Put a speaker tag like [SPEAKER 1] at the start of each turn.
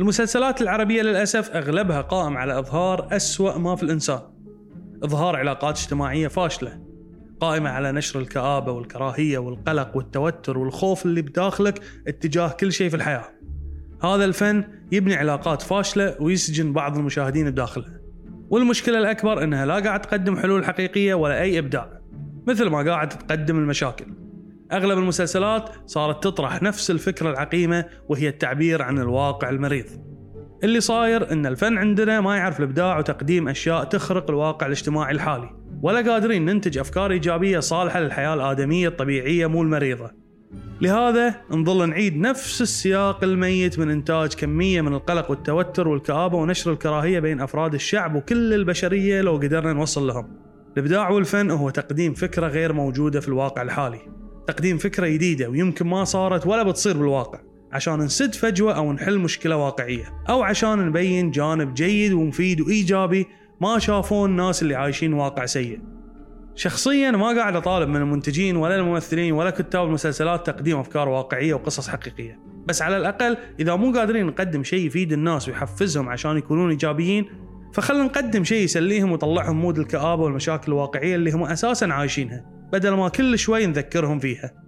[SPEAKER 1] المسلسلات العربية للأسف أغلبها قائم على إظهار أسوأ ما في الإنسان. إظهار علاقات اجتماعية فاشلة قائمة على نشر الكآبة والكراهية والقلق والتوتر والخوف اللي بداخلك اتجاه كل شيء في الحياة. هذا الفن يبني علاقات فاشلة ويسجن بعض المشاهدين بداخلها والمشكلة الأكبر أنها لا قاعد تقدم حلول حقيقية ولا أي إبداع مثل ما قاعد تقدم المشاكل. أغلب المسلسلات صارت تطرح نفس الفكرة العقيمة وهي التعبير عن الواقع المريض اللي صاير إن الفن عندنا ما يعرف الإبداع وتقديم أشياء تخرق الواقع الاجتماعي الحالي ولا قادرين ننتج أفكار إيجابية صالحة للحياة الآدمية الطبيعية مو المريضة لهذا نظل نعيد نفس السياق الميت من إنتاج كمية من القلق والتوتر والكآبة ونشر الكراهية بين أفراد الشعب وكل البشرية لو قدرنا نوصل لهم. الإبداع والفن هو تقديم فكرة غير موجودة في الواقع الحالي. تقديم فكرة جديدة ويمكن ما صارت ولا بتصير بالواقع. عشان نسد فجوة أو نحل مشكلة واقعية، أو عشان نبين جانب جيد ومفيد وإيجابي ما شافوه الناس اللي عايشين واقع سيء. شخصيا ما قاعد أطالب من المنتجين ولا الممثلين ولا كتاب المسلسلات تقديم أفكار واقعية وقصص حقيقية، بس على الأقل إذا مو قادرين نقدم شيء يفيد الناس ويحفزهم عشان يكونون إيجابيين فخلنا نقدم شيء يسليهم ويطلعهم مود الكآبة والمشاكل الواقعية اللي هم أساسا عايشينها، بدل ما كل شوي نذكرهم فيها.